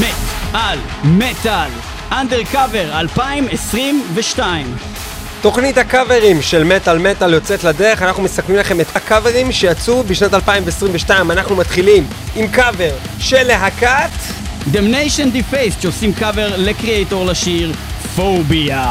מת על מטאל, Undercover 2022. תוכנית הקאברים של מטאל מטאל יוצאת לדרך, אנחנו מסכמים לכם את הקאברים שיצאו בשנת 2022. אנחנו מתחילים עם קאבר של להקת... Damnation Defaced שעושים קאבר ל Kreator לשיר Phobia.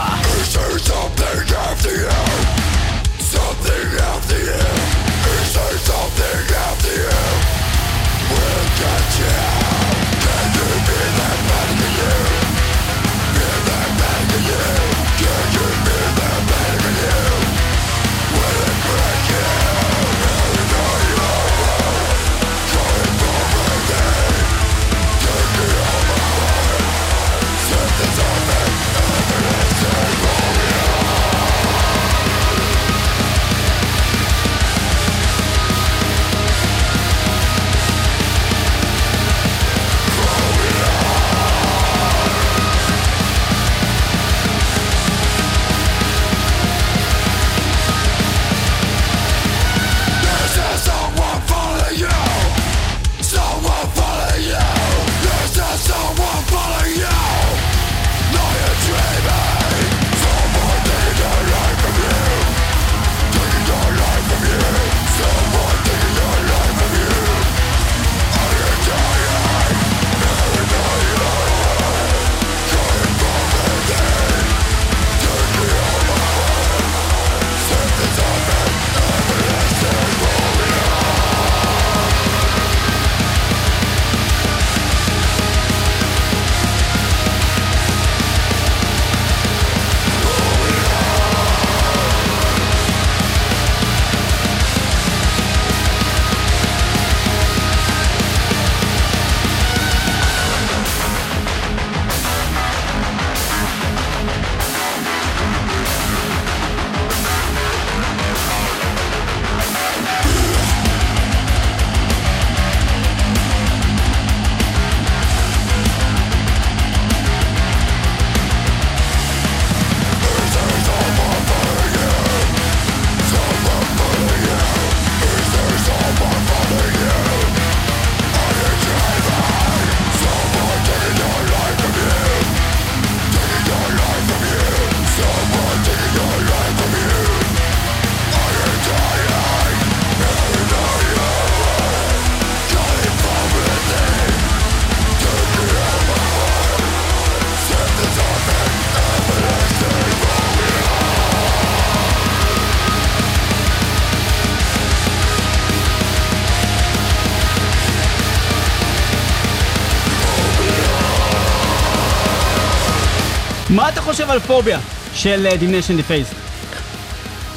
חושב על Phobia של Damnation Defaced?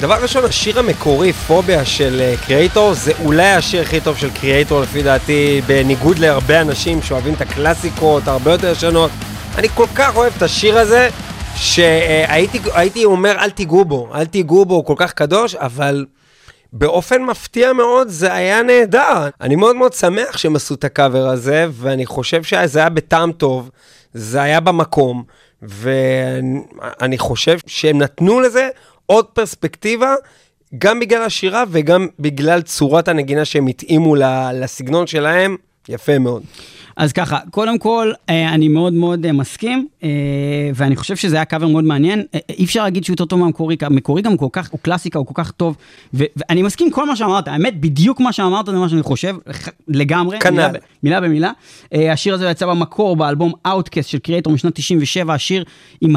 דבר ראשון, השיר המקורי, Phobia של Kreator, זה אולי השיר הכי טוב של Kreator לפי דעתי, בניגוד להרבה אנשים שאוהבים את הקלאסיקות הרבה יותר ישנות. אני כל כך אוהב את השיר הזה, שהייתי אומר אל תיגעו בו, אל תיגעו בו, הוא כל כך קדוש, אבל באופן מפתיע מאוד זה היה נהדר. אני מאוד מאוד שמח שהם עשו את הקאבר הזה, ואני חושב שזה היה בטעם טוב, זה היה במקום. ואני חושב שהם נתנו לזה עוד פרספקטיבה, גם בגלל השירה וגם בגלל צורת הנגינה שהם התאימו לסגנון שלהם, יפה מאוד. אז ככה, קודם כל, אה, אני מאוד מאוד אה, מסכים, אה, ואני חושב שזה היה קאבר מאוד מעניין. אי אפשר להגיד שהוא יותר טוב מהמקורי, המקורי גם כל כך, הוא קלאסיקה, הוא כל כך טוב, ואני מסכים כל מה שאמרת, האמת, בדיוק מה שאמרת זה מה שאני חושב, לגמרי, כנ"ל. מילה, מילה במילה. השיר הזה יצא במקור באלבום Outcast של קריאטור משנת 97, השיר עם.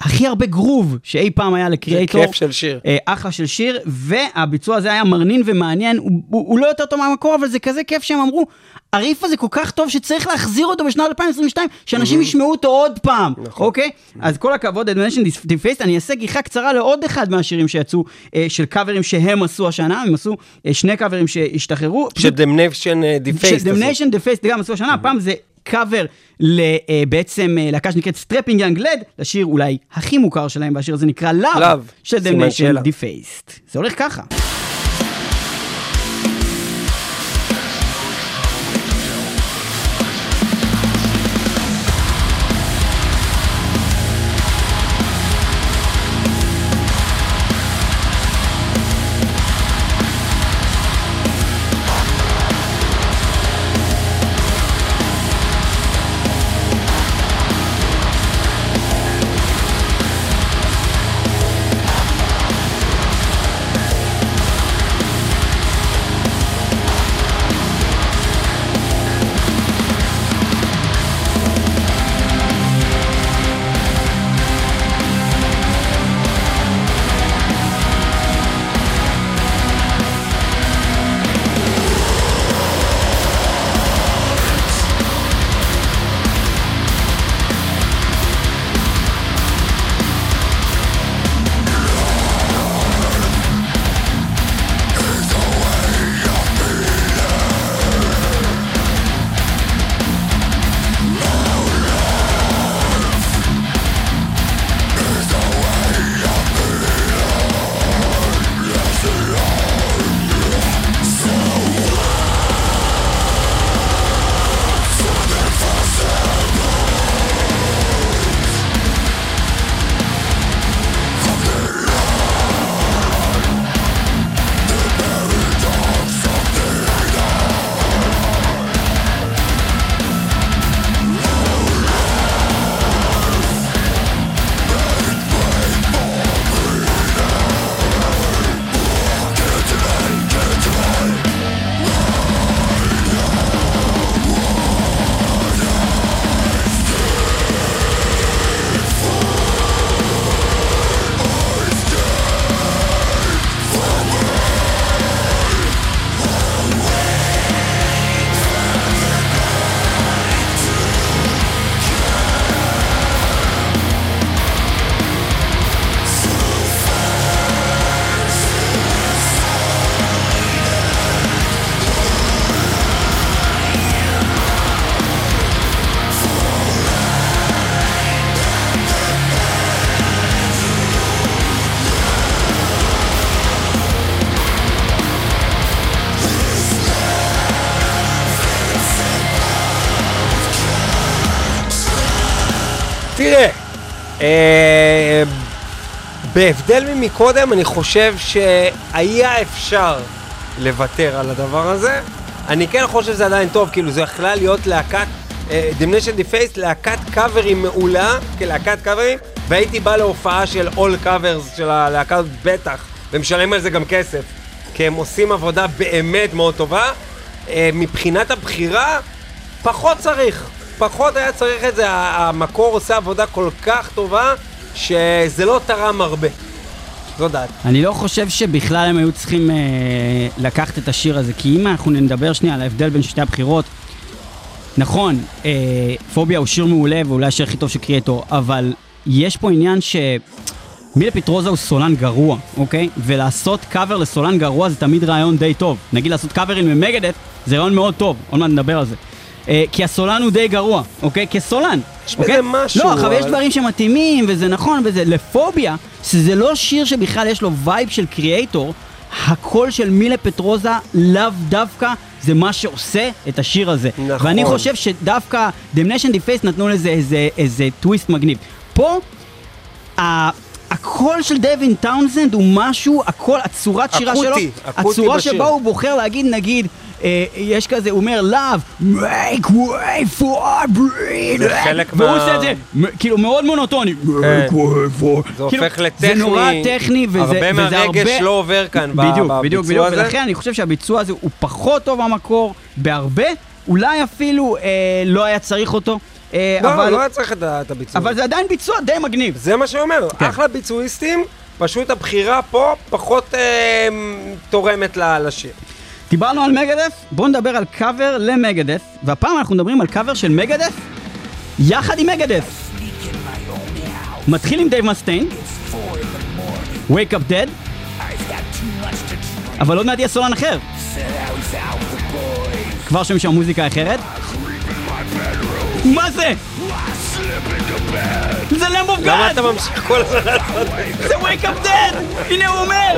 הכי הרבה גרוב שאי פעם היה לקריאייטור. זה כיף של שיר. אחלה של שיר, והביצוע הזה היה מרנין ומעניין, הוא, הוא, הוא לא יותר טוב מהמקור, אבל זה כזה כיף שהם אמרו, הריף הזה כל כך טוב שצריך להחזיר אותו בשנת 2022, שאנשים ישמעו אותו עוד פעם, נכון. אוקיי? אז כל הכבוד, Admission Defaced, אני אעשה גיחה קצרה לעוד אחד מהשירים שיצאו, אה, של קאברים שהם עשו השנה, הם עשו אה, שני קאברים שהשתחררו. ש Damnation Defaced. ש Damnation Defaced גם עשו השנה, הפעם זה קאבר בעצם להקה שנקראת Strapping Young Lad, לשיר אולי הכי מוכר שלהם, והשיר הזה נקרא Love, של Damnation. Defaced. זה הולך ככה. תראה, אה, בהבדל ממקודם, אני חושב שהיה אפשר לוותר על הדבר הזה. אני כן חושב שזה עדיין טוב, כאילו זה יכלה להיות להקת, Damnation Defaced, להקת קאברים מעולה, כלהקת קאברים, והייתי בא להופעה של all covers של הלהקה בטח, ומשלם על זה גם כסף, כי הם עושים עבודה באמת מאוד טובה. אה, מבחינת הבחירה, פחות צריך, פחות היה צריך את זה, המקור עושה עבודה כל כך טובה, שזה לא תרם הרבה. זו דעת. אני לא חושב שבכלל הם היו צריכים אה, לקחת את השיר הזה, כי אם אנחנו נדבר שנייה על ההבדל בין שתי הבחירות, נכון, אה, פוביה הוא שיר מעולה ואולי השיר הכי טוב של קריאטור, אבל יש פה עניין ש... מילה פטרוזה הוא סולן גרוע, אוקיי? ולעשות קאבר לסולן גרוע זה תמיד רעיון די טוב. נגיד לעשות קאברים למגדף זה רעיון מאוד טוב, עוד מעט נדבר על זה. אה, כי הסולן הוא די גרוע, אוקיי? כסולן. יש אוקיי? בזה משהו, לא, אבל יש דברים שמתאימים, וזה נכון, וזה ל Phobia, שזה לא שיר שבכלל יש לו וייב של Kreator, הקול של מילה פטרוצה לאו דווקא זה מה שעושה את השיר הזה. נכון. ואני חושב שדווקא Damnation Defaced נתנו לזה איזה, איזה טוויסט מגניב. פה, ה- הקול של דווין טאונסנד הוא משהו, הקול, הצורת שירה שלו, אקוטי, אקוטי הצורה בשיר. שבה הוא בוחר להגיד, נגיד, יש כזה, הוא אומר, Love, make way for breed, זה חלק והוא מה- עושה את זה, כאילו מאוד מונוטוני, make way for, זה כאילו, הופך לטכני, זה נורא טכני, וזה, הרבה וזה מהרגש הרבה, לא עובר כאן בדיוק, בביצוע בדיוק, בדיוק, הזה. ולכן אני חושב שהביצוע הזה הוא פחות טוב במקור, בהרבה, אולי אפילו אה, לא היה צריך אותו, אה, לא, אבל, לא היה צריך את הביצוע. אבל זה עדיין ביצוע די מגניב. זה מה שאני אומר, כן. אחלה ביצועיסטים, פשוט הבחירה פה פחות אה, תורמת לשיר. דיברנו על Megadeth, בואו נדבר על קאבר ל Megadeth, והפעם אנחנו מדברים על קאבר של Megadeth יחד עם Megadeth. מתחיל עם דייב מסטיין, Wake Up Dead, אבל עוד מעט יהיה סולן אחר. כבר שומעים שם מוזיקה אחרת. מה זה? זה Lamb of למה God! אתה ממשיך כל הזמן לעשות את זה? זה Wake Up Dead! הנה הוא אומר!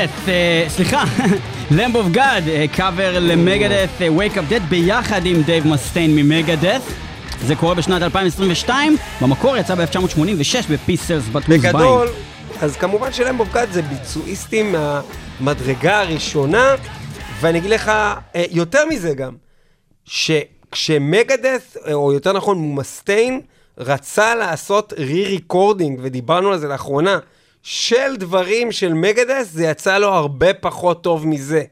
או... Megadeth, אה, סליחה, Lamb of God, קאבר ל Megadeth, Wake Up Dead ביחד עם דייב מסטיין מ Megadeth. זה קורה בשנת 2022, במקור יצא ב-1986 ב Peace Sells but Who's Buying. בגדול, אז כמובן ש Lamb of God זה ביצועיסטים מהמדרגה הראשונה, ואני אגיד לך אה, יותר מזה גם, שכש Megadeth, או יותר נכון מסטיין, רצה לעשות re-recording, ודיברנו על זה לאחרונה, של דברים של Megadeth, זה יצא לו הרבה פחות טוב מזה.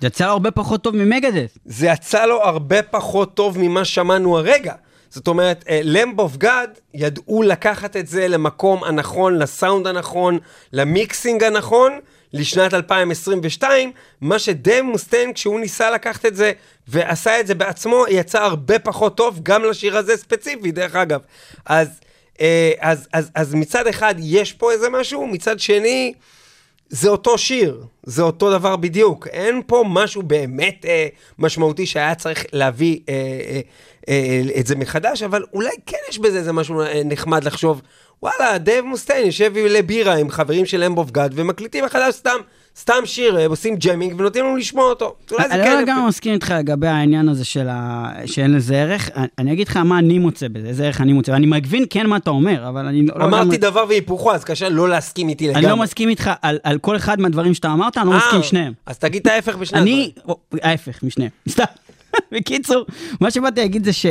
זה יצא לו הרבה פחות טוב מ Megadeth. זה יצא לו הרבה פחות טוב ממה ששמענו הרגע. זאת אומרת, Lamb of God ידעו לקחת את זה למקום הנכון, לסאונד הנכון, ל mixing הנכון, לשנת 2022, מה שדייב מסטיין, כשהוא ניסה לקחת את זה ועשה את זה בעצמו, יצא הרבה פחות טוב, גם לשיר הזה ספציפי, דרך אגב. אז, אז, אז, אז מצד אחד יש פה איזה משהו, מצד שני... זה אותו שיר, זה אותו דבר בדיוק. אין פה משהו באמת אה, משמעותי שהיה צריך להביא אה, אה, אה, את זה מחדש, אבל אולי כן יש בזה איזה משהו אה, נחמד לחשוב, וואלה, דייב מסטיין יושב לבירה עם חברים של Lamb of God ומקליטים מחדש סתם. סתם שיר, אה, עושים jamming ונותנים לנו לשמוע אותו. אולי זה אני כן... לא לגמרי מסכים איתך לגבי העניין הזה של ה... שאין לזה ערך. אני- אני אגיד לך מה אני מוצא בזה, איזה ערך אני מוצא. ואני מבין כן מה אתה אומר, אבל אני לא... אמרתי דבר והיפוכו, אז קשה לא להסכים איתי לגמרי. אני לא מסכים איתך על, כל אחד מהדברים שאתה אמרת, אני לא מסכים עם אה, שניהם. אז תגיד את ההפך בשני אני, או, ההפך משניהם, סתם. בקיצור, מה שבאתי להגיד זה ש...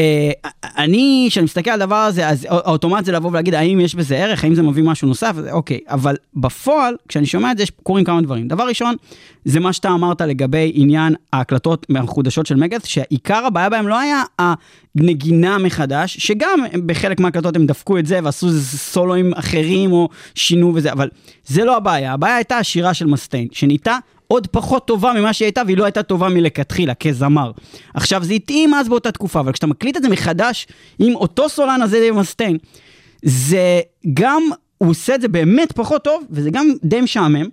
אה, אני, כשאני מסתכל על הדבר הזה, אז האוטומט זה לבוא ולהגיד האם יש בזה ערך, האם זה מביא משהו נוסף, אוקיי, אבל בפועל, כשאני שומע את זה, קורים כמה דברים. דבר ראשון, זה מה שאתה אמרת לגבי עניין ההקלטות מהחודשות של מגת, שעיקר הבעיה בהם לא היה הנגינה מחדש, שגם בחלק מההקלטות הם דפקו את זה ועשו איזה סולואים אחרים או שינו וזה, אבל זה לא הבעיה, הבעיה הייתה השירה של מסטיין, שנהייתה עוד פחות טובה ממה שהיא הייתה, והיא לא הייתה טובה מלכתחילה, כזמר. עכשיו, זה התאים אז באותה תקופה, אבל כשאתה מקליט את זה מחדש עם אותו סולן הזה, דייב מסטיין, זה גם, הוא עושה את זה באמת פחות טוב, וזה גם די משעמם.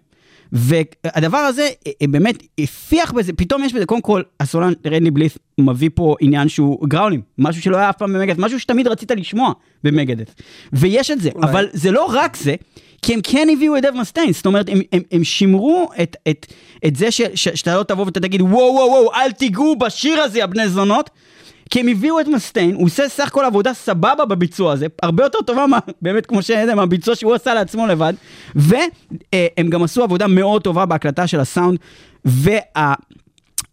והדבר הזה אה, אה, באמת הפיח בזה, פתאום יש בזה, קודם כל, הסולן רנדי בלייף מביא פה עניין שהוא גראולים, משהו שלא היה אף פעם ב Megadeth, משהו שתמיד רצית לשמוע במגדס. ויש את זה, אולי. אבל זה לא רק זה, כי הם כן הביאו את דב מסטיין, זאת אומרת, הם, הם, הם שימרו את, את, את זה ש, ש, שאתה לא תבוא ואתה תגיד, וואו וואו וואו, אל תיגעו בשיר הזה, הבני זונות. כי הם הביאו את מסטיין, הוא עושה סך הכל עבודה סבבה בביצוע הזה, הרבה יותר טובה מה, באמת כמו שזה, מהביצוע שהוא עשה לעצמו לבד, והם גם עשו עבודה מאוד טובה בהקלטה של הסאונד,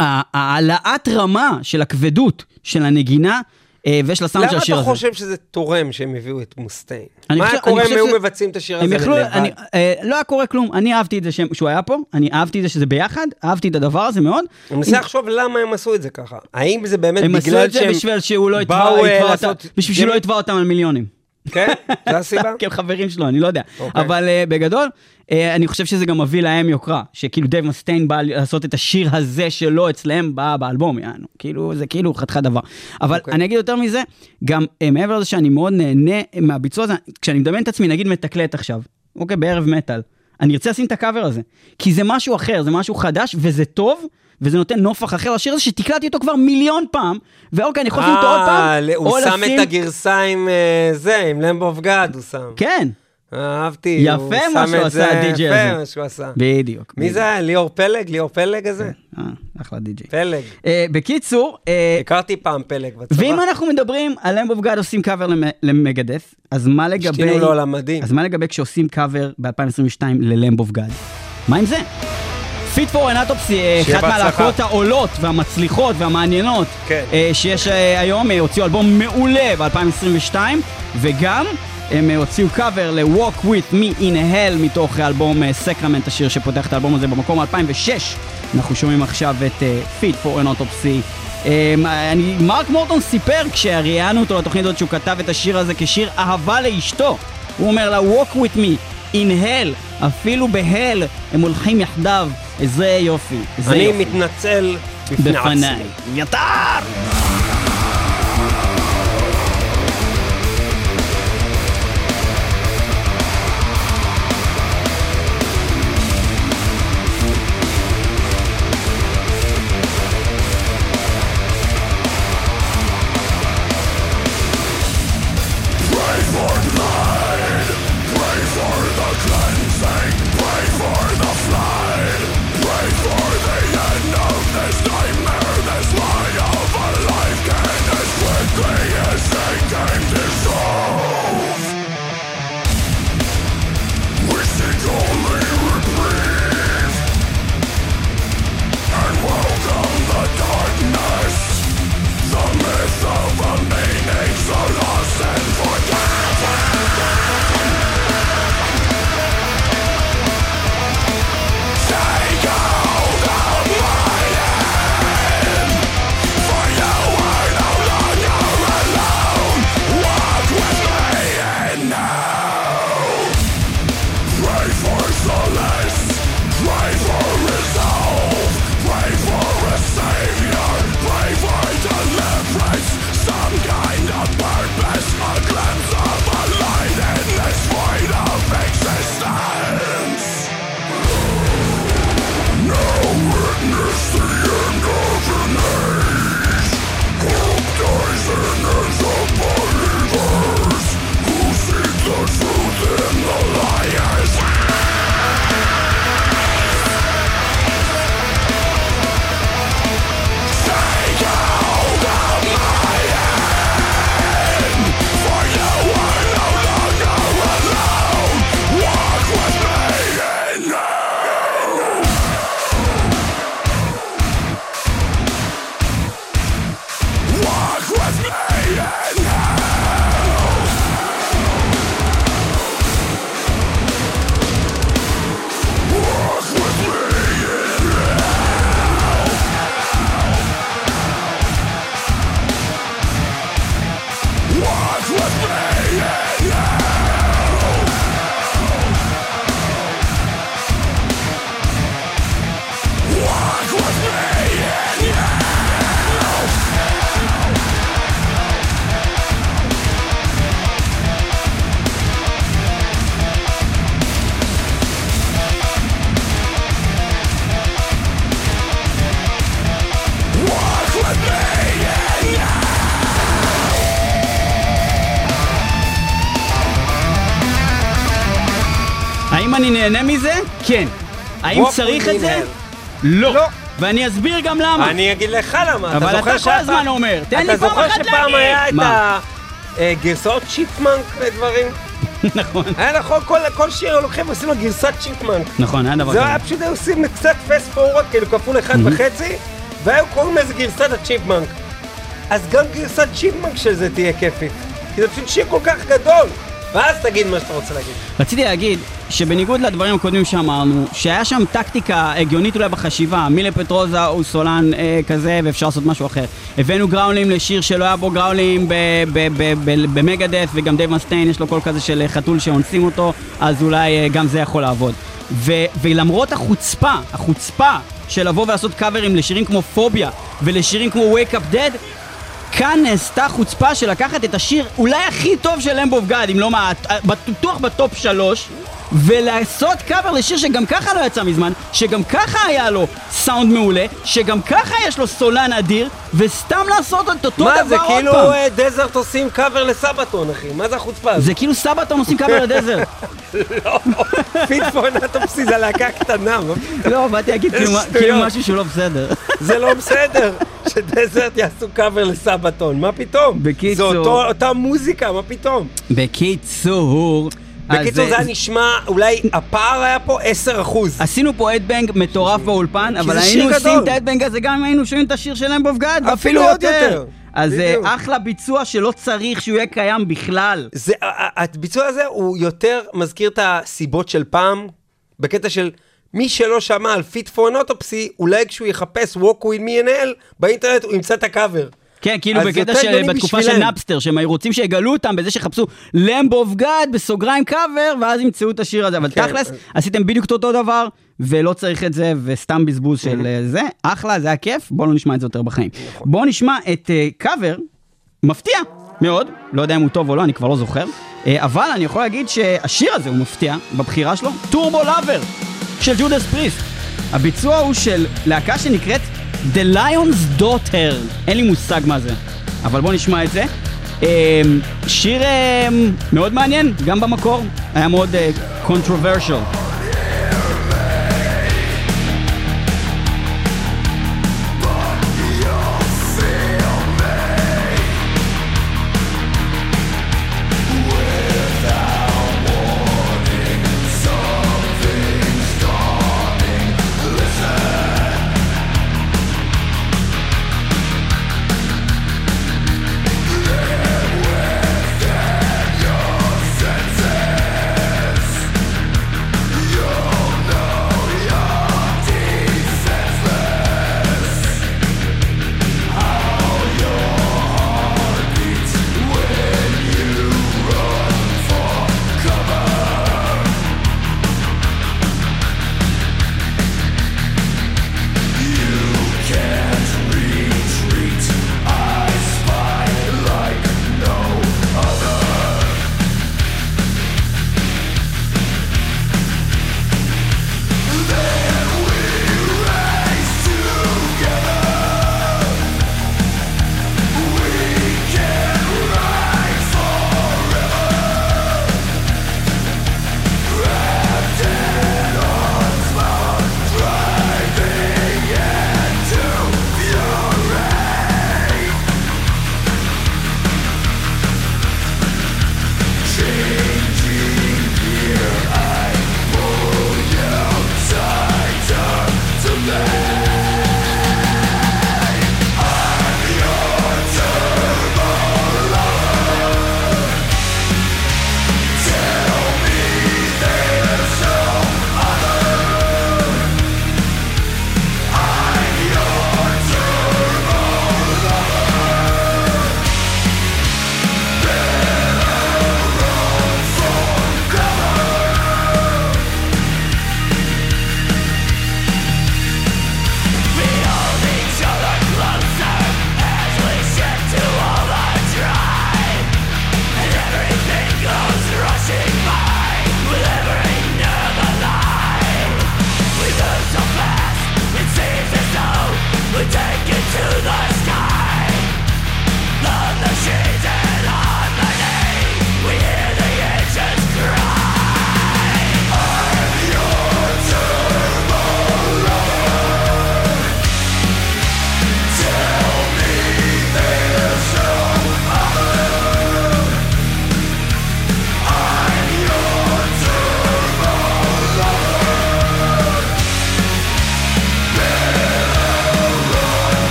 וההעלאת רמה של הכבדות של הנגינה אה, ושל הסאונד של למה השיר אתה הזה. חושב שזה תורם שהם הביאו את מסטיין? מה היה קורה אם היו מבצעים את השיר הזה לבד? אה, לא היה קורה כלום, אני אהבתי את זה שהם- שהוא היה פה, אני אהבתי את זה שזה ביחד, אהבתי את הדבר הזה מאוד. אני מנסה לחשוב למה הם עשו את זה ככה. האם זה באמת הם עשו בגלל את זה שהם בשביל שהוא לא יתבע אה, אותם, בשביל שהוא לא ג'ימי? יתבע אותם על מיליונים. כן? זה הסיבה? כי הם חברים שלו, אני לא יודע. אוקיי. אבל uh, בגדול, אני חושב שזה גם מביא להם יוקרה, שכאילו דייב מסטיין בא לעשות את השיר הזה שלו אצלם בא באלבום, יענו. כאילו, זה כאילו חתיכת דבר. אבל אוקיי. אני אגיד יותר מזה, גם uh, מעבר לזה שאני מאוד נהנה מהביצוע הזה, כשאני מדמיין את עצמי, נגיד מתקלט עכשיו, אוקיי, בערב מטאל, אני ארצה לשים את הקאבר הזה, כי זה משהו אחר, זה משהו חדש, וזה טוב. וזה נותן נופח אחר לשיר הזה שתקלטתי אותו כבר מיליון פעם, ואוקיי, אני יכול לשים אותו עוד פעם, אה, הוא שם את הגרסה עם אה, זה, עם Lamb of God הוא שם. כן, אהבתי. יפה מה שהוא עשה, זה, הדי-ג'יי יפה הזה. מה שהוא עשה. בדיוק. מי זה היה? ליאור פלג? ליאור פלג הזה? אה, אחלה די-ג'יי. פלג. אה, בקיצור, אה, הכרתי פעם פלג בצבא. ואם אנחנו מדברים על Lamb of God עושים קאבר ל Megadeth, אז מה לגבי... השתינו לו על המדים. אז מה לגבי כשעושים קאבר ב-2022 ל Lamb of God? מה עם זה? Fit for an Autopsy, אחת. מהלהקות העולות והמצליחות והמעניינות כן. אה, שיש היום, הוציאו אלבום מעולה ב-2022, וגם הם אה, הוציאו קאבר ל-Walk With Me in Hell מתוך האלבום סקרמנט, השיר שפותח את האלבום הזה במקור 2006. אנחנו שומעים עכשיו את Fit for an Autopsy. אני, מרק מורטון סיפר כשראיינו אותו לתוכנית הזאת שהוא כתב את השיר הזה כשיר אהבה לאשתו. הוא אומר לה, Walk with me in hell, אפילו ב hell הם הולכים יחדיו. איזה יופי, איזה אני יופי. מתנצל בפני עצמי. יתר! האם אני נהנה מזה? כן. האם צריך את זה? לא. לא. ואני אסביר גם למה. אני אגיד לך למה, אבל אתה זוכר אתה כל הזמן אומר, תן לי אתה פעם זוכר אחת שפעם להגיד. היה את? הגרסאות chipmunk לדברים? נכון. היה נכון, כל- כל שיר לוקחים ועושים לו גרסת chipmunk. נכון, היה דבר זה כזה. היה פשוט עושים קצת fast forward, כאילו כפול אחד וחצי, והיו קוראים לזה גרסת ה chipmunk. אז גם גרסת chipmunk של זה תהיה כיפית. כי זה פשוט שיר כל כך גדול. ואז תגיד מה שאתה רוצה להגיד. רציתי להגיד שבניגוד לדברים הקודמים שאמרנו, שהיה שם טקטיקה הגיונית אולי בחשיבה, מילה פטרוצה הוא סולן אה, כזה ואפשר לעשות משהו אחר. הבאנו גראולים לשיר שלא היה בו גראולים ב Megadeth וגם דייב מסטיין יש לו קול כזה של חתול שאונסים אותו, אז אולי אה, גם זה יכול לעבוד. ו- ולמרות החוצפה, החוצפה של לבוא ולעשות קאברים לשירים כמו Phobia ולשירים כמו Wake Up Dead, כאן נעשתה חוצפה של לקחת את השיר אולי הכי טוב של Lamb of God, אם לא מה... בטוח בטופ שלוש, ולעשות קאבר לשיר שגם ככה לא יצא מזמן, שגם ככה היה לו סאונד מעולה, שגם ככה יש לו סולן אדיר, וסתם לעשות את אותו דבר מה עוד זה פעם. כאילו אה, Desert עושים קאבר ל Sabaton אחי, מה זה החוצפה הזאת? זה כאילו Sabaton עושים קאבר ל Desert. Fit for an Autopsy זה להקה קטנה, מה? לא, באתי להגיד כאילו. כאילו משהו שהוא לא בסדר. זה לא בסדר שדזרט יעשו קאבר לסבתון, מה פתאום? בקיצור. זה אותו- אותה מוזיקה, מה פתאום? בקיצור... בקיצור אה, זה היה נשמע, אולי הפער היה פה 10 אחוז. עשינו פה אדבנג מטורף באולפן, אבל זה היינו עושים. את האדבנג הזה גם אם היינו שומעים את השיר של אמבוב גאד, אפילו ואפילו יותר. אז אה, בדיוק. אחלה ביצוע שלא צריך שהוא יהיה קיים בכלל. זה, הביצוע הזה הוא יותר מזכיר את הסיבות של פעם, בקטע של מי שלא שמע על Fit for an Autopsy, אולי כשהוא יחפש Walk with me in hell, באינטרנט הוא ימצא את הקאבר. כן, כאילו בקטע של, בתקופה של. Napster, שהם היו רוצים שיגלו אותם בזה שיחפשו Lamb of God בסוגריים קאבר, ואז ימצאו את השיר הזה. אבל כן. תכלס, עשיתם בדיוק את אותו דבר, ולא צריך את זה, וסתם בזבוז של אה, זה. אחלה, זה היה כיף, בואו לא נשמע את זה יותר בחיים. נכון. בואו נשמע את אה, קאבר, מפתיע מאוד, לא יודע אם הוא טוב או לא, אני כבר לא זוכר, אה, אבל אני יכול להגיד שהשיר הזה הוא מפתיע בבחירה שלו, טורבו לאבר של ג'ודס פריסט. הביצוע הוא של להקה שנקראת The Lion's Daughter, אין לי מושג מה זה, אבל בואו נשמע את זה. אה, שיר אה, מאוד מעניין, גם במקור, היה מאוד אה, controversial.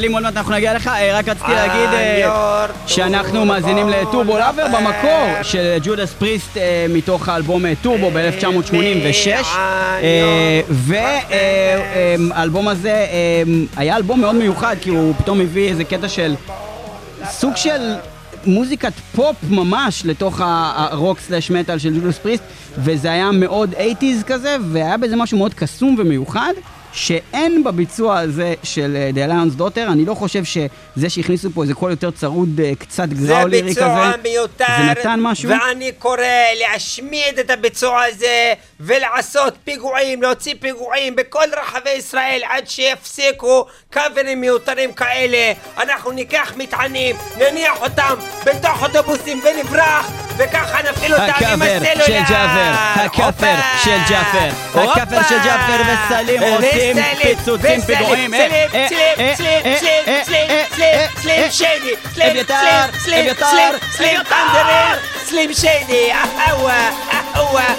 סלים, עוד מעט אנחנו נגיע לך. אה, רק רציתי להגיד אה, שאנחנו מאזינים ל Turbo Lover במקור של Judas Priest אה, מתוך האלבום אה, טורבו ב-1986. והאלבום הזה אה, היה אלבום מאוד מיוחד, כי הוא פתאום הביא איזה קטע של סוג של מוזיקת פופ ממש לתוך הרוק slash מטאל של Judas Priest, וזה היה מאוד 80's כזה, והיה בזה משהו מאוד קסום ומיוחד. שאין בביצוע הזה של אה, The Lions Daughter, אני לא חושב שזה שהכניסו פה איזה קול יותר צרוד, אה, קצת גראו לירי כזה, זה ביצוע מיותר, זה נתן משהו. ואני קורא להשמיד את הביצוע הזה ולעשות פיגועים, להוציא פיגועים בכל רחבי ישראל עד שיפסיקו קאברים מיותרים כאלה. אנחנו ניקח מטענים, נניח אותם בתוך אוטובוסים ונברח, וככה נפעיל אותם עם הסלולר. של ג'אפר, הכאפר של ג'אפר, הכאפר של ג'אפר וסלים עושים פיצוצים פיגועים. סלים, סלים, סלים, סלים, סלים, סלים שיידי, סלים, אביתר, סלים, אביתר, סלים, סלים טנדרר, סלים שיידי, אהווה, אהווה,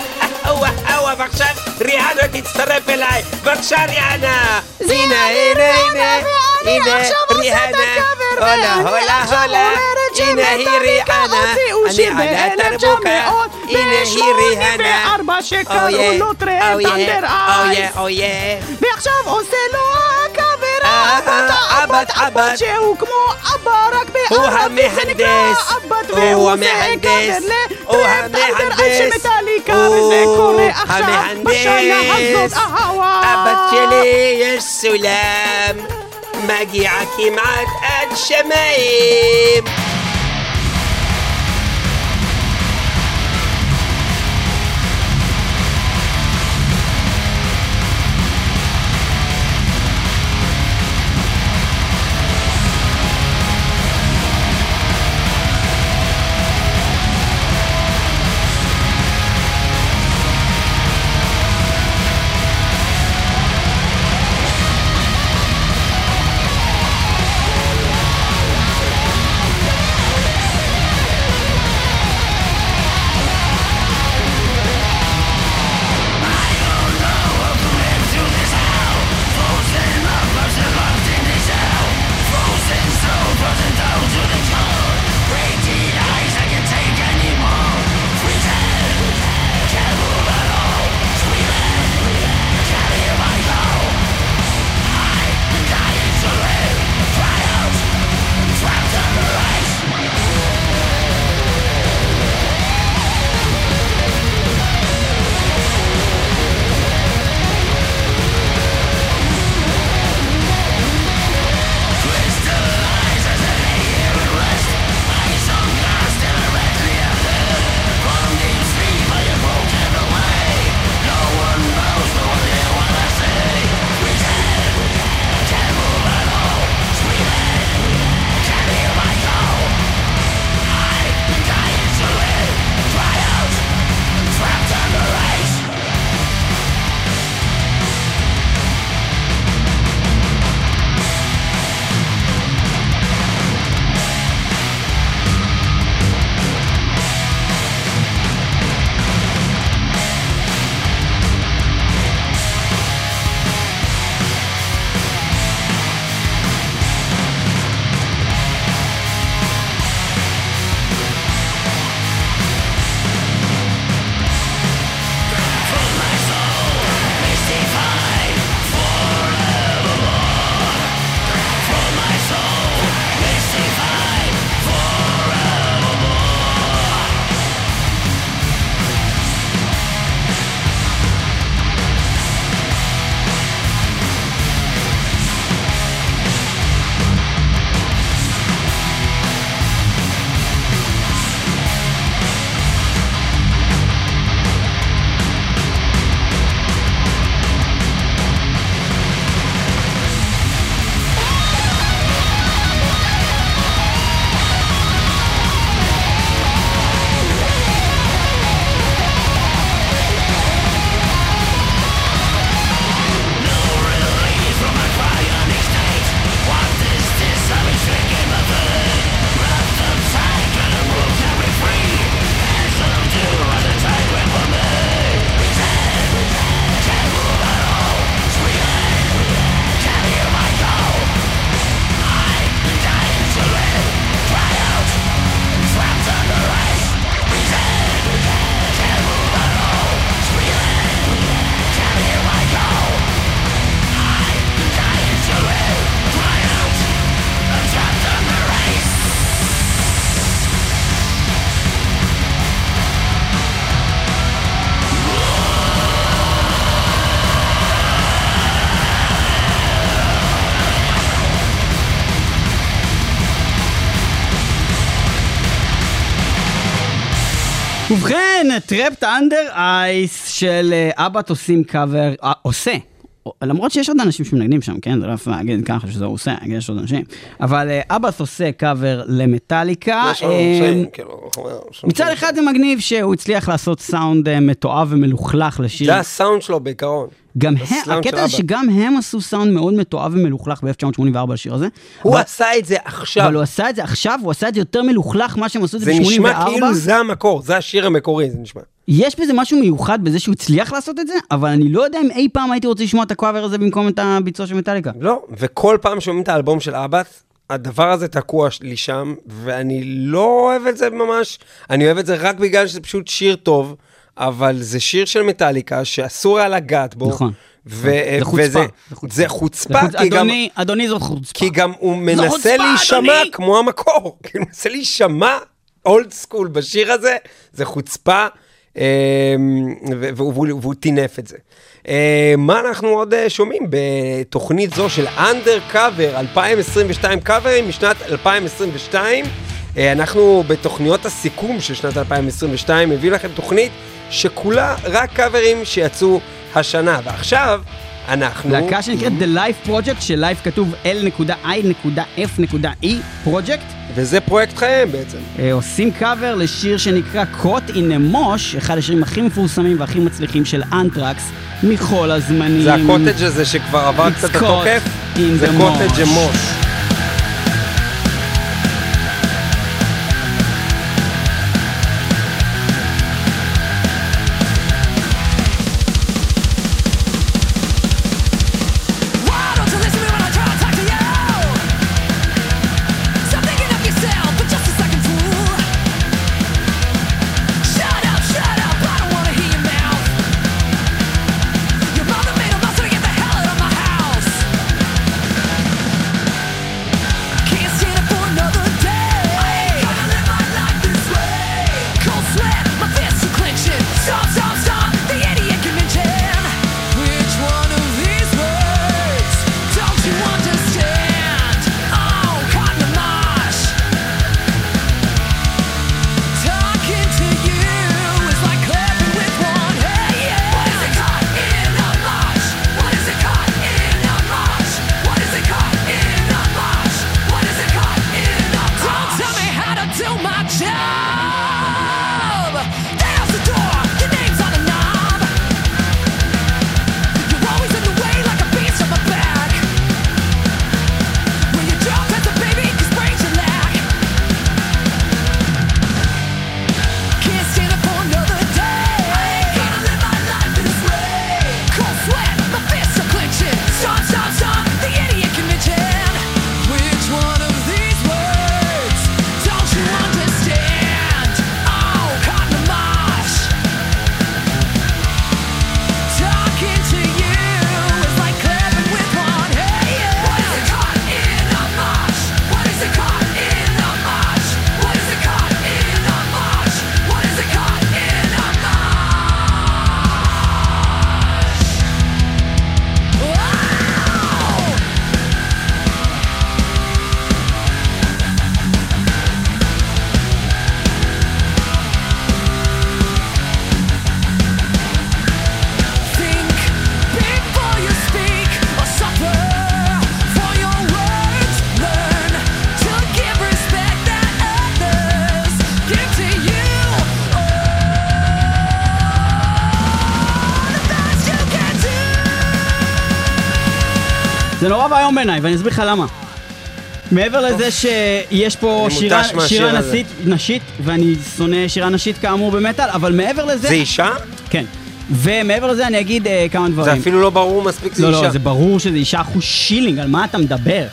אהווה, אהווה, ועכשיו ריאנה תצטרף אליי, בבקשה ריאנה. הנה, הנה, הנה, הנה, ריאנה, הולה, הולה, הולה, הנה היא ריאנה, אני על התרבוקה, הנה היא ריאנה, שקראו לו טרנדנדר אויה, אייס. אויה, ועכשיו עושה לו הקאבר אה, עבד עבד, עבד עבד. עבד שהוא כמו אבא רק הוא בערבית זה נקרא המהנדס, עבד Trapped Under Ice של אה, Abbath עושים קאבר, אה, עושה. למרות שיש עוד אנשים שמנגנים שם, כן? זה לא יפה להגיד ככה שזה הוא עושה, יש עוד אנשים. אבל אה, Abbath עושה קאבר למטאליקה. אה, כאילו, מצד. אחד זה מגניב שהוא הצליח לעשות סאונד אה, מתועב ומלוכלך לשיר. זה הסאונד שלו בעיקרון. גם הם, הקטע זה. שגם הם עשו סאונד מאוד מתועב ומלוכלך ב-1984 לשיר הזה. הוא אבל- עשה את זה עכשיו. אבל הוא עשה את זה עכשיו, הוא עשה את זה יותר מלוכלך ממה שהם עשו את זה זה נשמע ב-84. כאילו זה המקור, זה השיר המקורי, זה נשמע. יש בזה משהו מיוחד בזה שהוא הצליח לעשות את זה, אבל אני לא יודע אם אי פעם הייתי רוצה לשמוע את הקוואבר הזה במקום את הביצוע של מטאליקה. לא, וכל פעם שומעים את האלבום של אבאס, הדבר הזה תקוע לי שם, ואני לא אוהב את זה ממש, אני אוהב את זה רק בגלל שזה פשוט שיר טוב, אבל זה שיר של מטאליקה שאסור היה לגעת בו. נכון. ו- זה חוצפה, וזה, זה חוצפה. זה חוצפה, זה חוצ- כי גם... אדוני, אדוני זאת חוצפה. כי גם הוא מנסה חוצפה, להישמע אדוני! כמו המקור, כאילו הוא מנסה להישמע אולד סקול בשיר הזה, זה חוצפה, והוא, והוא, טינף את זה. אה, מה אנחנו עוד אה, שומעים בתוכנית זו של קאבר 2022 קאברים משנת 2022? אה, אנחנו בתוכניות הסיכום של שנת 2022 מביא לכם תוכנית שכולה רק קאברים שיצאו השנה, ועכשיו אנחנו... להקה שנקראת The Life Project, של Life כתוב L.I.F.E Project, וזה פרויקט חייהם בעצם. אה, עושים קאבר לשיר שנקרא Caught in a Mosh, אחד השירים הכי מפורסמים והכי מצליחים של אנטרקס מכל הזמנים. זה הקוטג' הזה שכבר עבר קצת התוקף, in זה the קוטג' mosh. זה נורא ואיום בעיניי, ואני אסביר לך למה. מעבר לזה שיש פה שירה, שירה. נשית, נשית, ואני שונא שירה נשית כאמור במטאל, אבל מעבר לזה... זה אישה? כן. ומעבר לזה אני אגיד אה, כמה זה דברים. אפילו לא ברור מספיק זה לא, אישה. לא, זה ברור שזה אישה אחוז שילינג, על מה אתה מדבר?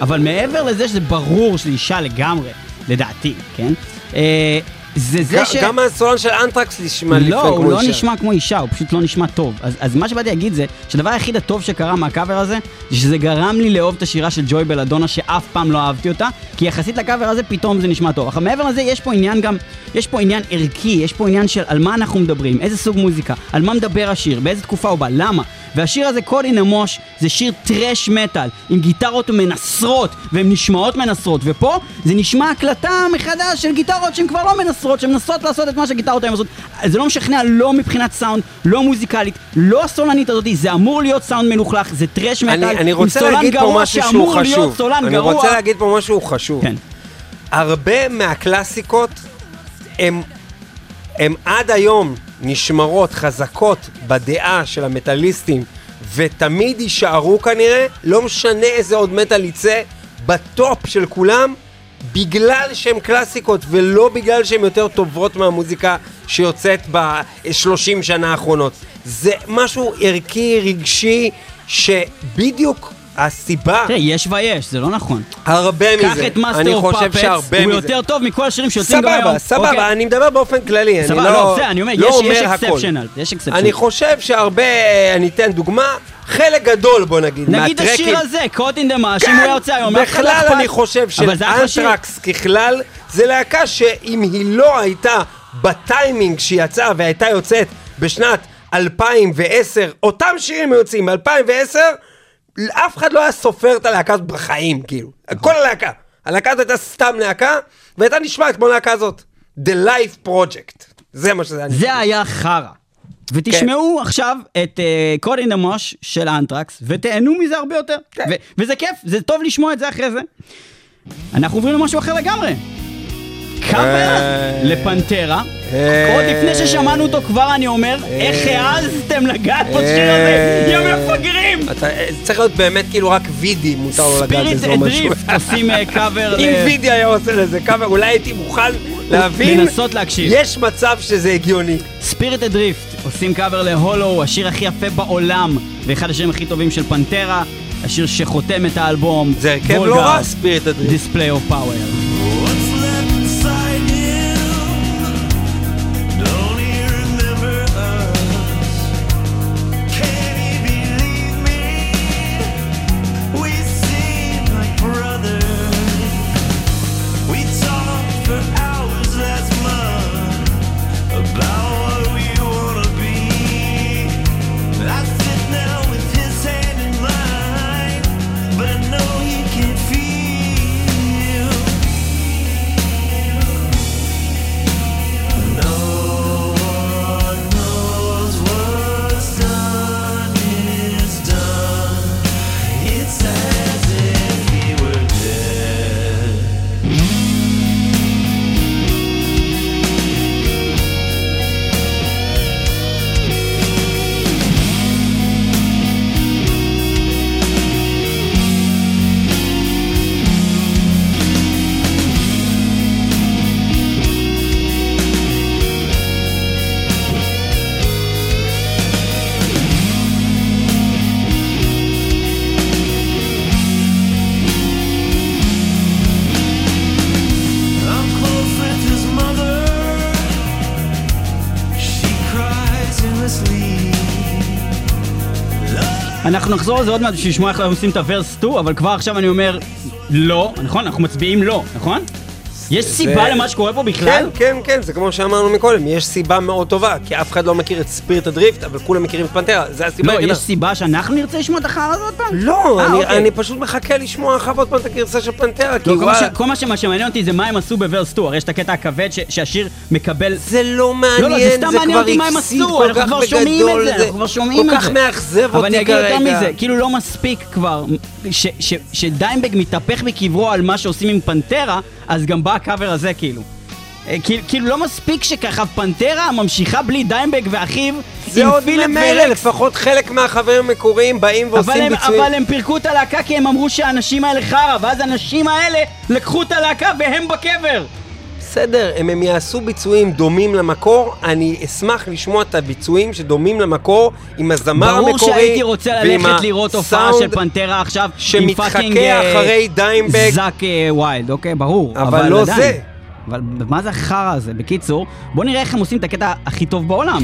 אבל מעבר לזה שזה ברור שזה אישה לגמרי, לדעתי, כן? אה, זה זה ש... גם הסולן של אנטרקס נשמע לפעמים לא, כמו הוא לא אישה. נשמע כמו אישה, הוא פשוט לא נשמע טוב. אז, אז מה שבאתי להגיד זה, שהדבר היחיד הטוב שקרה מהקאבר הזה, זה שזה גרם לי לאהוב את השירה של ג'וי בלאדונה, שאף פעם לא אהבתי אותה, כי יחסית לקאבר הזה פתאום זה נשמע טוב. עכשיו מעבר לזה, יש פה עניין גם, יש פה עניין ערכי, יש פה עניין של על מה אנחנו מדברים, איזה סוג מוזיקה, על מה מדבר השיר, באיזה תקופה הוא בא, למה. והשיר הזה, קוד אין המוש, זה שיר טרש מטאל, עם גיטרות מנסרות, והן נשמעות מנסרות, ופה זה נשמע הקלטה מחדש של גיטרות שהן כבר לא מנסרות, שהן מנסות לעשות את מה שהגיטרות האלה עושות. זה לא משכנע לא מבחינת סאונד, לא מוזיקלית, לא הסולנית הזאת, זה אמור להיות סאונד מלוכלך, זה טרש מטאל, אני, אני עם רוצה סולן גרוע שאמור להיות חשוב. סולן אני גרוע. רוצה להגיד פה משהו חשוב. כן. הרבה מהקלאסיקות הם, הם עד היום נשמרות חזקות בדעה של המטאליסטים ותמיד יישארו כנראה, לא משנה איזה עוד מטאל יצא, בטופ של כולם, בגלל שהן קלאסיקות ולא בגלל שהן יותר טובות מהמוזיקה שיוצאת ב-30 שנה האחרונות. זה משהו ערכי, רגשי, שבדיוק הסיבה, תראה, יש ויש, זה לא נכון. הרבה קח מזה, את Master of Puppets, הוא מזה. יותר טוב מכל השירים שיוצאים גם היום. סבבה, סבבה, אוקיי. אני מדבר באופן כללי, אני סבבה, לא, לא, בסדר, אני אומר, לא יש- יש exceptional. אני חושב שהרבה, אני אתן דוגמה, חלק גדול בוא נגיד, נגיד מהטרקים, השיר הזה, Caught in the Mosh, אם הוא היה יוצא היום, לא בכלל אכפת. אני חושב. שאנטרקס ככלל, זה להקה שאם היא לא הייתה בטיימינג שהיא יצאה והייתה יוצאת בשנת 2010, אותם שירים יוצאים ב-2010, אף אחד לא היה סופר את הלהקה הזאת בחיים, כאילו. כל הלהקה. הלהקה הזאת הייתה סתם להקה, והייתה נשמעת כמו הלהקה הזאת. The Life Project. זה מה שזה היה. זה היה חרא. ותשמעו עכשיו את קוד אין דה מוש של אנטרקס, ותהנו מזה הרבה יותר. כן. ו- וזה כיף, זה טוב לשמוע את זה אחרי זה. אנחנו עוברים למשהו אחר לגמרי. קאבר אה. לפנטרה. אה. עוד לפני ששמענו אותו כבר אני אומר, איך העזתם לגעת בשיר הזה, יא מפגרים! צריך להיות באמת כאילו רק וידי מותר לו לגעת Spirit בזה או משהו. Adrift עושים קאבר אם וידי היה עושה לזה קאבר, אולי הייתי מוכן להבין. לנסות להקשיב. יש מצב שזה הגיוני. Spirit Adrift עושים קאבר להולו, השיר הכי יפה בעולם, ואחד השירים הכי טובים של פנטרה, השיר שחותם את האלבום. זה הרכב לא רע, Spirit Adrift. Display of Power. אנחנו נחזור לזה עוד מעט בשביל לשמוע איך אנחנו עושים את הוורס 2, אבל כבר עכשיו אני אומר לא, נכון? אנחנו מצביעים לא, נכון? יש סיבה למה שקורה פה בכלל? כן, כן, כן, זה כמו שאמרנו מקודם, יש סיבה מאוד טובה, כי אף אחד לא מכיר את ספיריט הדריפט, אבל כולם מכירים את פנטרה, זה הסיבה לא, היחידה. יש סיבה שאנחנו נרצה לשמוע את החרא הזאת פעם? לא, אה, אני- אוקיי. אני פשוט מחכה לשמוע אחר עוד פעם את הגרסה של פנטרה, כי לא, ש- וואלה, כל מה שמעניין אותי זה מה הם עשו בוורס 2, הרי יש את הקטע הכבד שהשיר מקבל... זה לא לא, מעניין, לא, זה כבר הפסיד כל אנחנו כך כבר שומעים את בגדול, זה, אנחנו כבר שומעים כל כך. מאכזב אבל אני אותי אגיד יותר כרגע. מזה, כאילו לא מספיק כבר, שדיימבג מתהפך בקברו על מה שעושים עם פנטרה, אז גם בא הקאבר הזה כאילו. אה, כאילו- כאילו לא מספיק שככה פנטרה ממשיכה בלי דיימבג ואחיו זה עוד ממילא. לפחות חלק מהחברים המקוריים באים ועושים הם, ביצועים. אבל הם פירקו את הלהקה כי הם אמרו שהאנשים האלה חרא, ואז האנשים האלה לקחו את הלהקה והם בקבר. בסדר, אם הם יעשו ביצועים דומים למקור, אני אשמח לשמוע את הביצועים שדומים למקור עם הזמר המקורי. ברור שהייתי רוצה ללכת לראות הופעה של פנטרה עכשיו עם שמתחכה fucking אה, אחרי דיימבג. זאק אה, ויילד, אוקיי, ברור. אבל לא עדיין. זה. אבל מה זה החרא הזה? בקיצור, בוא נראה איך הם עושים את הקטע הכי טוב בעולם.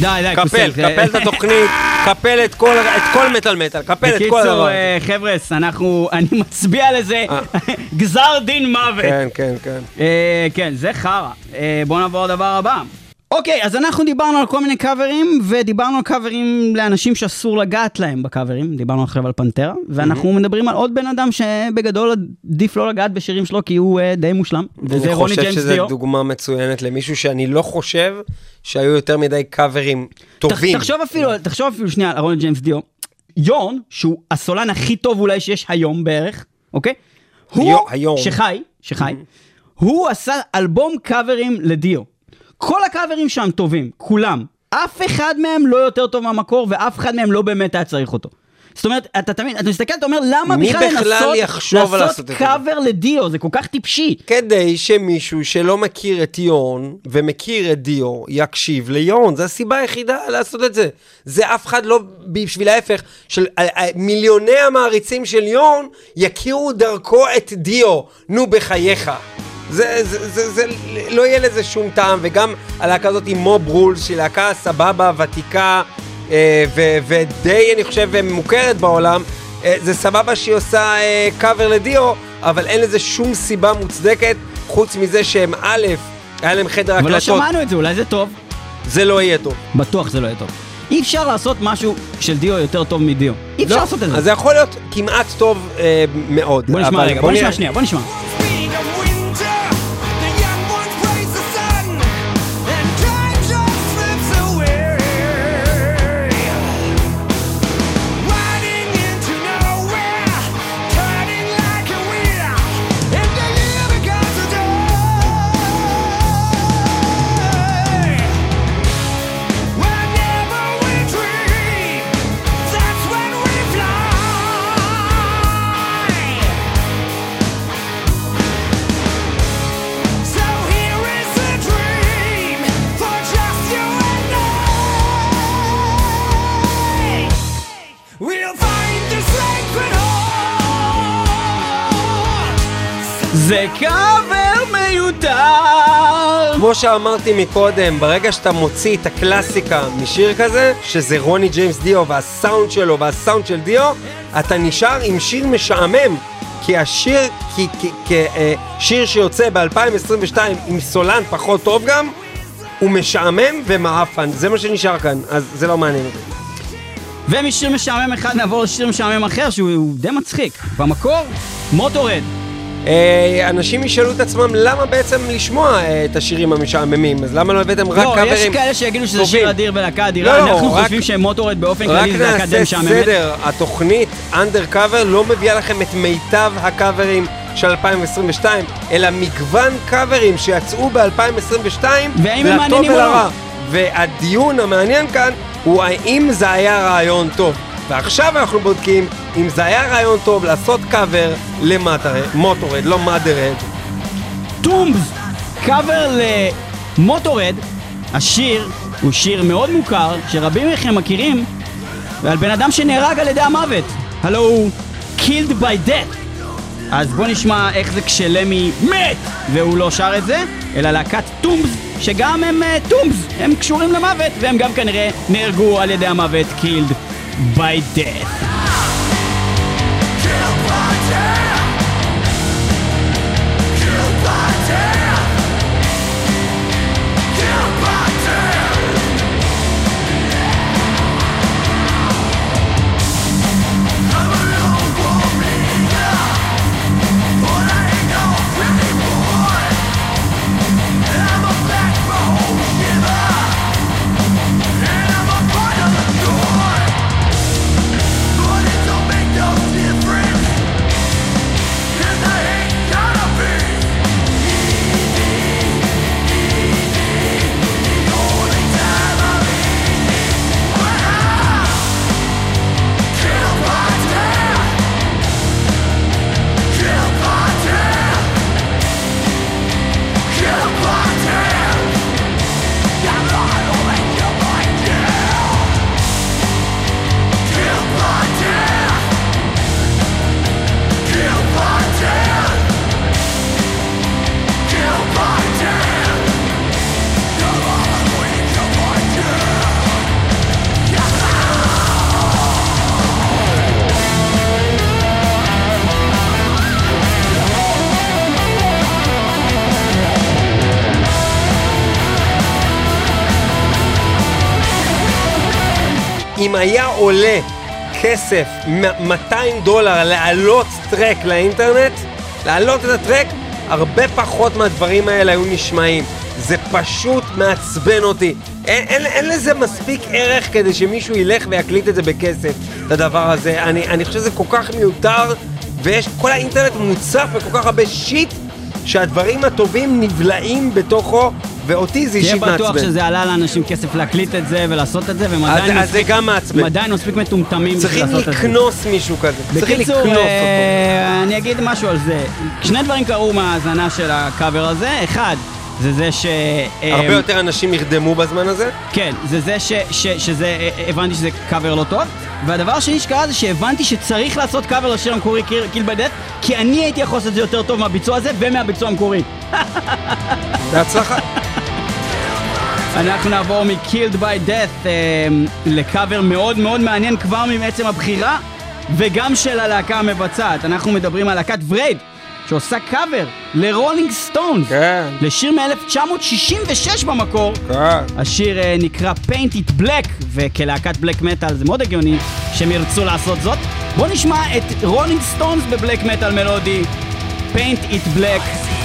די, די, קפל, כוסל, זה- קפל את התוכנית. קפל את כל, את כל מטאל מטאל, קפל את כל הדבר בקיצור, הזה. אה, חבר'ס, אנחנו, אני מצביע לזה, אה. גזר דין מוות. כן, כן, כן. אה, כן, זה חרא. בואו נעבור לדבר הבא. אוקיי, אז אנחנו דיברנו על כל מיני קאברים, ודיברנו על קאברים לאנשים שאסור לגעת להם בקאברים, דיברנו עכשיו על פנטרה, ואנחנו מדברים על עוד בן אדם שבגדול עדיף לא לגעת בשירים שלו כי הוא אה, די מושלם, וזה אני רוני חושב ג'יימס שזו דיו. דוגמה מצוינת למישהו שאני לא חושב שהיו יותר מדי קאברים טובים. תחשוב אפילו, תחשוב אפילו שנייה על רוני ג'יימס דיו. יורן, שהוא הסולן הכי טוב אולי שיש היום בערך, אוקיי? הוא, יו- היום. שחי, שחי, הוא עשה אלבום קאברים לדיו. כל הקאברים שם טובים, כולם. אף אחד מהם לא יותר טוב מהמקור, ואף אחד מהם לא באמת היה צריך אותו. זאת אומרת, אתה תמיד, אתה מסתכל, אתה אומר, למה בכלל בכלל לנסות לעשות לעשות? קאבר לדיו? זה כל כך טיפשי. כדי שמישהו שלא מכיר את יורן ומכיר את דיו יקשיב ליורן, זו הסיבה היחידה לעשות את זה. זה אף אחד לא בשביל ההפך, של אה, אה, מיליוני המעריצים של יורן יכירו דרכו את דיו, נו בחייך. זה, זה, זה, זה, לא יהיה לזה שום טעם, וגם הלהקה הזאת עם מוב רולס, שהיא להקה סבבה, ותיקה, אה, ו, ודי, אני חושב, מוכרת בעולם, אה, זה סבבה שהיא עושה אה, קאבר לדיו, אבל אין לזה שום סיבה מוצדקת, חוץ מזה שהם א', היה להם חדר אבל לא הקלטות, שמענו את זה, אולי זה טוב. זה לא יהיה טוב. בטוח זה לא יהיה טוב. אי אפשר לעשות משהו של דיו יותר טוב מדיו. אי אפשר לא, לעשות את זה. אז זה יכול להיות כמעט טוב אה, מאוד. בוא נשמע רגע, בוא נשמע נראה. שנייה, בוא נשמע. זה קאבר מיותר! כמו שאמרתי מקודם, ברגע שאתה מוציא את הקלאסיקה משיר כזה, שזה רוני ג'יימס דיו והסאונד שלו והסאונד של דיו, אתה נשאר עם שיר משעמם. כי השיר, כי, כי, כי, אה, שיר שיוצא ב-2022 עם סולן פחות טוב גם, הוא משעמם ומעפן, זה מה שנשאר כאן, אז זה לא מעניין אותי. ומשיר משעמם אחד נעבור לשיר משעמם אחר שהוא הוא די מצחיק. במקור, מוטורד. אה, אנשים ישאלו את עצמם למה בעצם לשמוע אה, את השירים המשעממים, אז למה לא הבאתם רק לא, קאברים? יש כאלה שיגידו שזה טובים? שיר אדיר ולהקה אדירה, לא, לא, אנחנו רק- חושבים שמוטורד באופן רק כללי זה להקה די נעשה משעממת. סדר, התוכנית אנדר קאבר לא מביאה לכם את מיטב הקאברים של 2022, אלא מגוון קאברים שיצאו ב-2022, והאם הם לטוב לא? ולרע. והדיון המעניין כאן הוא האם זה היה רעיון טוב. ועכשיו אנחנו בודקים אם זה היה רעיון טוב לעשות קאבר ל Motörhead, לא מאדרד. Tombs, קאבר ל Motörhead. השיר הוא שיר מאוד מוכר, שרבים מכם מכירים, ועל בן אדם שנהרג על ידי המוות. הלא הוא Killed by Death. אז בוא נשמע איך זה כשלמי מת והוא לא שר את זה, אלא להקת Tombs, שגם הם אה, Tombs, הם קשורים למוות, והם גם כנראה נהרגו על ידי המוות, Killed by Death. אם היה עולה כסף, מ- 200 דולר להעלות טרק לאינטרנט, להעלות את הטרק, הרבה פחות מהדברים האלה היו נשמעים. זה פשוט מעצבן אותי. אין, אין, אין לזה מספיק ערך כדי שמישהו ילך ויקליט את זה בכסף, את הדבר הזה. אני, אני חושב שזה כל כך מיותר, ויש, כל האינטרנט מוצף בכל כך הרבה שיט, שהדברים הטובים נבלעים בתוכו, ואותי זה תהיה אישית מעצבן. בטוח שזה עלה לאנשים כסף להקליט את זה ולעשות את זה, והם עדיין אז זה מספיק- גם מעצבן. עדיין מספיק מטומטמים בשביל צריכים לעשות את זה. לקנוס מישהו כזה. צריכים לקנוס אותו. אה, אני אגיד משהו על זה. שני דברים קרו מההאזנה של הקאבר הזה. אחד, זה זה ש... אה, הרבה יותר אנשים נרדמו בזמן הזה. כן, זה זה ש, ש, שזה, אה, הבנתי שזה קאבר לא טוב. והדבר השני שקרה זה שהבנתי שצריך לעשות קאבר לשיר המקורי Killed by Death, כי אני הייתי יכול לעשות את זה יותר טוב מהביצוע הזה ומהביצוע המקורי. בהצלחה. אנחנו נעבור מ-Killed by Death אה, לקאבר מאוד מאוד מעניין כבר מעצם הבחירה וגם של הלהקה המבצעת. אנחנו מדברים על להקת ברייד, שעושה קאבר לרולינג סטונס, כן. לשיר מ-1966 במקור. כן. השיר אה, נקרא Paint It Black, וכלהקת בלק מטאל זה מאוד הגיוני שהם ירצו לעשות זאת. בואו נשמע את רולינג סטונס בבלק מטאל מלודי, Paint It Black.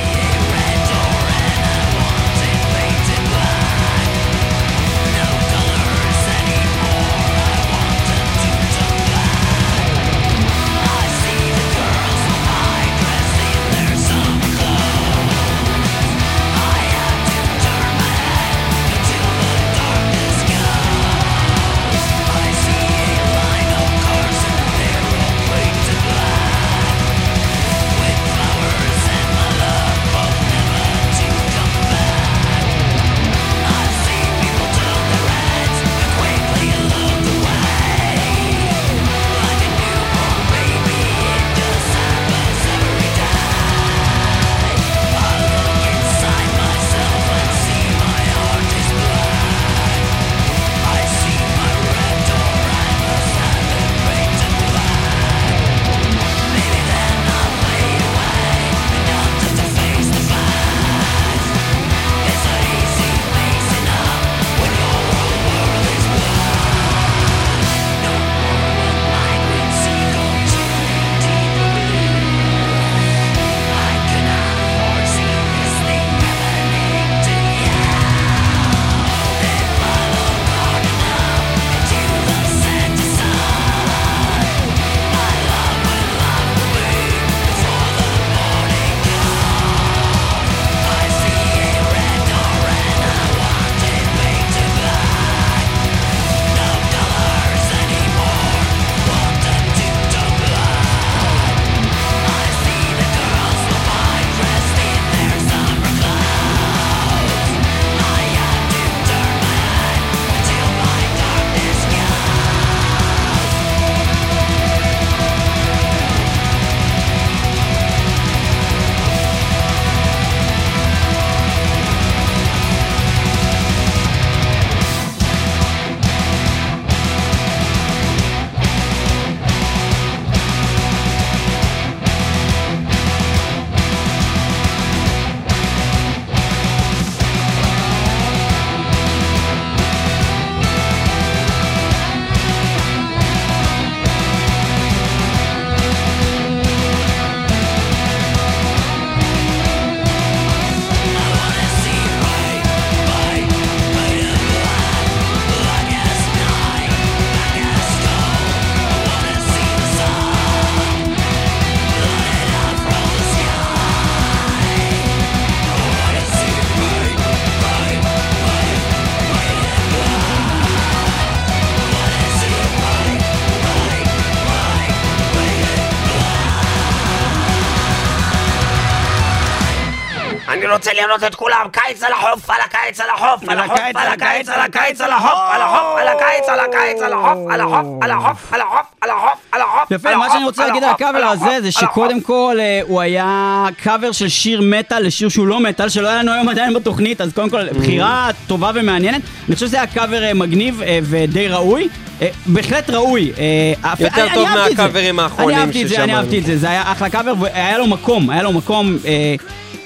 רוצה לראות את כולם, קיץ על החוף, על הקיץ על החוף, על החוף, על הקיץ, על הקיץ, על החוף, על החוף, על הקיץ, על הקיץ, על החוף, על החוף, על החוף, על החוף, על החוף, על החוף. יפה, מה שאני רוצה להגיד על הקאבר הזה זה שקודם כל אה, הוא היה קאבר של שיר מטאל לשיר שהוא לא מטאל, שלא היה לנו היום עדיין בתוכנית, אז קודם כל בחירה טובה ומעניינת. אני חושב שזה היה קאבר אה, מגניב אה, ודי ראוי. אה, בהחלט ראוי. אה, יותר טוב. מהקאברים האחרונים אני אהבתי את זה, אני ששמענו. אהבתי את זה, זה היה אחלה קאבר, והיה לו מקום, היה לו מקום אה,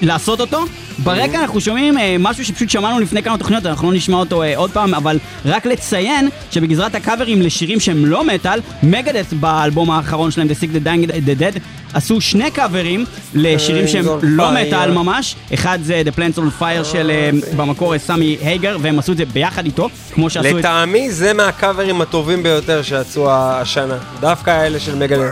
לעשות אותו. ברקע אנחנו שומעים אה, משהו שפשוט שמענו לפני כמה תוכניות, אנחנו לא נשמע אותו אה, עוד פעם, אבל רק לציין שבגזרת הקאברים לשירים שהם לא מטאל, מגדס באלבום האחרון שלהם, The Sick the Dying the Dead, עשו שני קאברים לשירים שהם Rings on לא. מטאל ממש, אחד זה The Plants on Fire של אה, במקור אה, סמי הייגר, והם עשו את זה ביחד איתו, כמו שעשו את... לטעמי זה מהקאברים הטובים ביותר שיצאו השנה. דווקא האלה של מגדל.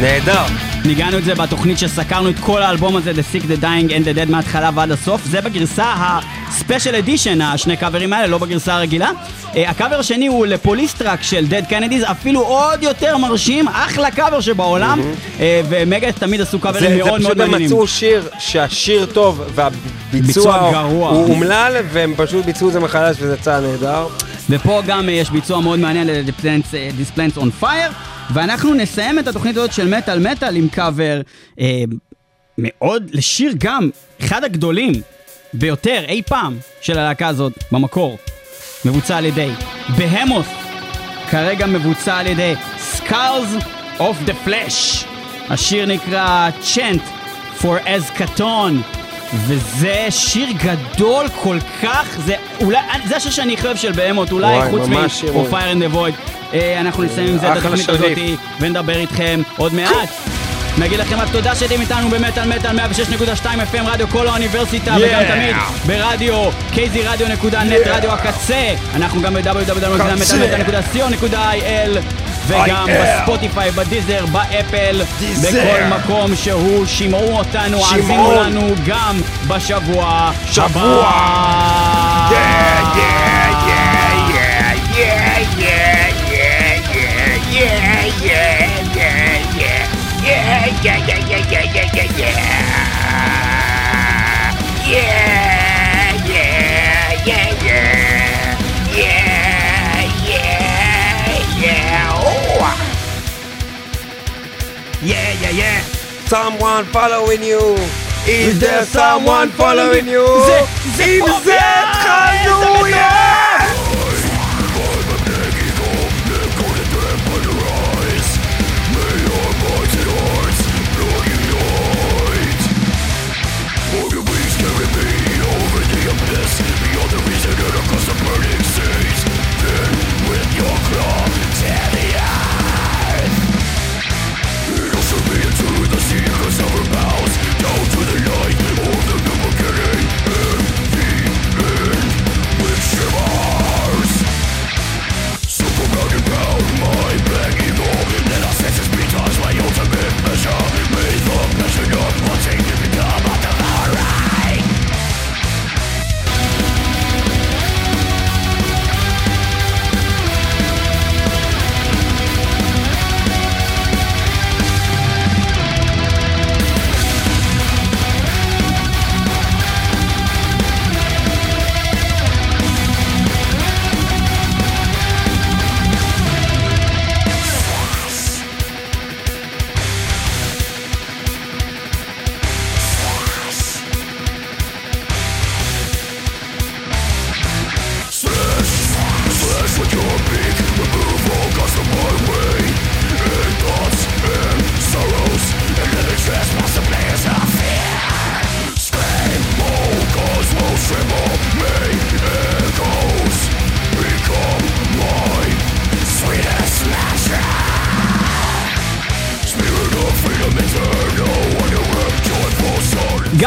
נהדר. ניגענו את זה בתוכנית שסקרנו את כל האלבום הזה, The Sick, The Dying and The Dead מההתחלה ועד הסוף. זה בגרסה ה-Special Edition, השני קאברים האלה, לא בגרסה הרגילה. אה, הקאבר השני הוא לפוליסטראק של Dead Kennedys, אפילו עוד יותר מרשים, אחלה קאבר שבעולם. אה, ומגה תמיד עשו זה, קאברים זה מאוד פשוט מאוד מעניינים. מצאו שיר שהשיר טוב ביצוע והביצוע. הוא אומלל והם פשוט ביצעו את זה מחדש וזה יצא נהדר. ופה גם אה, יש ביצוע מאוד מעניין ל-The Plants, אה, This Plants on Fire, ואנחנו נסיים את התוכנית הזאת של מטאל מטאל עם קאבר אה, מאוד, לשיר גם, אחד הגדולים ביותר אי פעם של הלהקה הזאת במקור, מבוצע על ידי בהמות, כרגע מבוצע על ידי Skulls of the Flesh. השיר נקרא Chant for Eschaton. וזה שיר גדול כל כך, זה אולי, זה השיר שאני הכי אוהב של בהמות, אולי וואי, חוץ מ-For. Fire in the Void. אה, אנחנו נסיים עם זה את התוכנית הזאת. ונדבר איתכם עוד מעט. נגיד לכם רק תודה שאתם איתנו במטאל מטאל 106.2 FM רדיו כל האוניברסיטה Yeah. וגם תמיד ברדיו kzradio.net רדיו הקצה אנחנו גם ב-www.מטאלמטאל.co.il וגם בספוטיפיי, בדיזר, באפל, בכל מקום שהוא, שמעו אותנו, האזינו שמעו. לנו גם בשבוע שבוע. הבא. Yeah, Someone following you. Is there someone following you? זה- זה אם פה, זה יא, חנויה!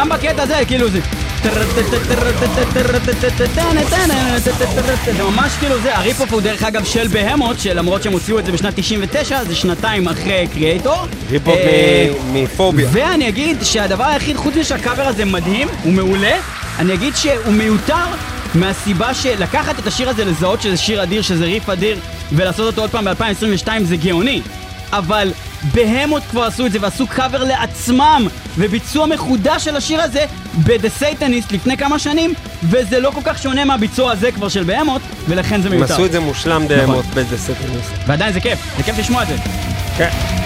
גם בקטע הזה, כאילו זה... זה ממש כאילו זה, ה rip-off הוא דרך אגב של בהמות, שלמרות שהם הוציאו את זה בשנת 99, זה שנתיים אחרי קריאייטור. rip-off אה, מפוביה. ואני אגיד שהדבר היחיד, חוץ משהקאבר הזה מדהים, הוא מעולה, אני אגיד שהוא מיותר מהסיבה שלקחת את השיר הזה, לזהות שזה שיר אדיר, שזה ריף אדיר, ולעשות אותו עוד פעם ב-2022 זה גאוני. אבל בהמות כבר עשו את זה ועשו קאבר לעצמם וביצוע מחודש של השיר הזה ב-The Satanist לפני כמה שנים וזה לא כל כך שונה מהביצוע הזה כבר של בהמות ולכן זה הם מיותר. עשו את זה מושלם דמות בזה סטרניסט. ועדיין זה כיף, זה כיף לשמוע את זה. כן.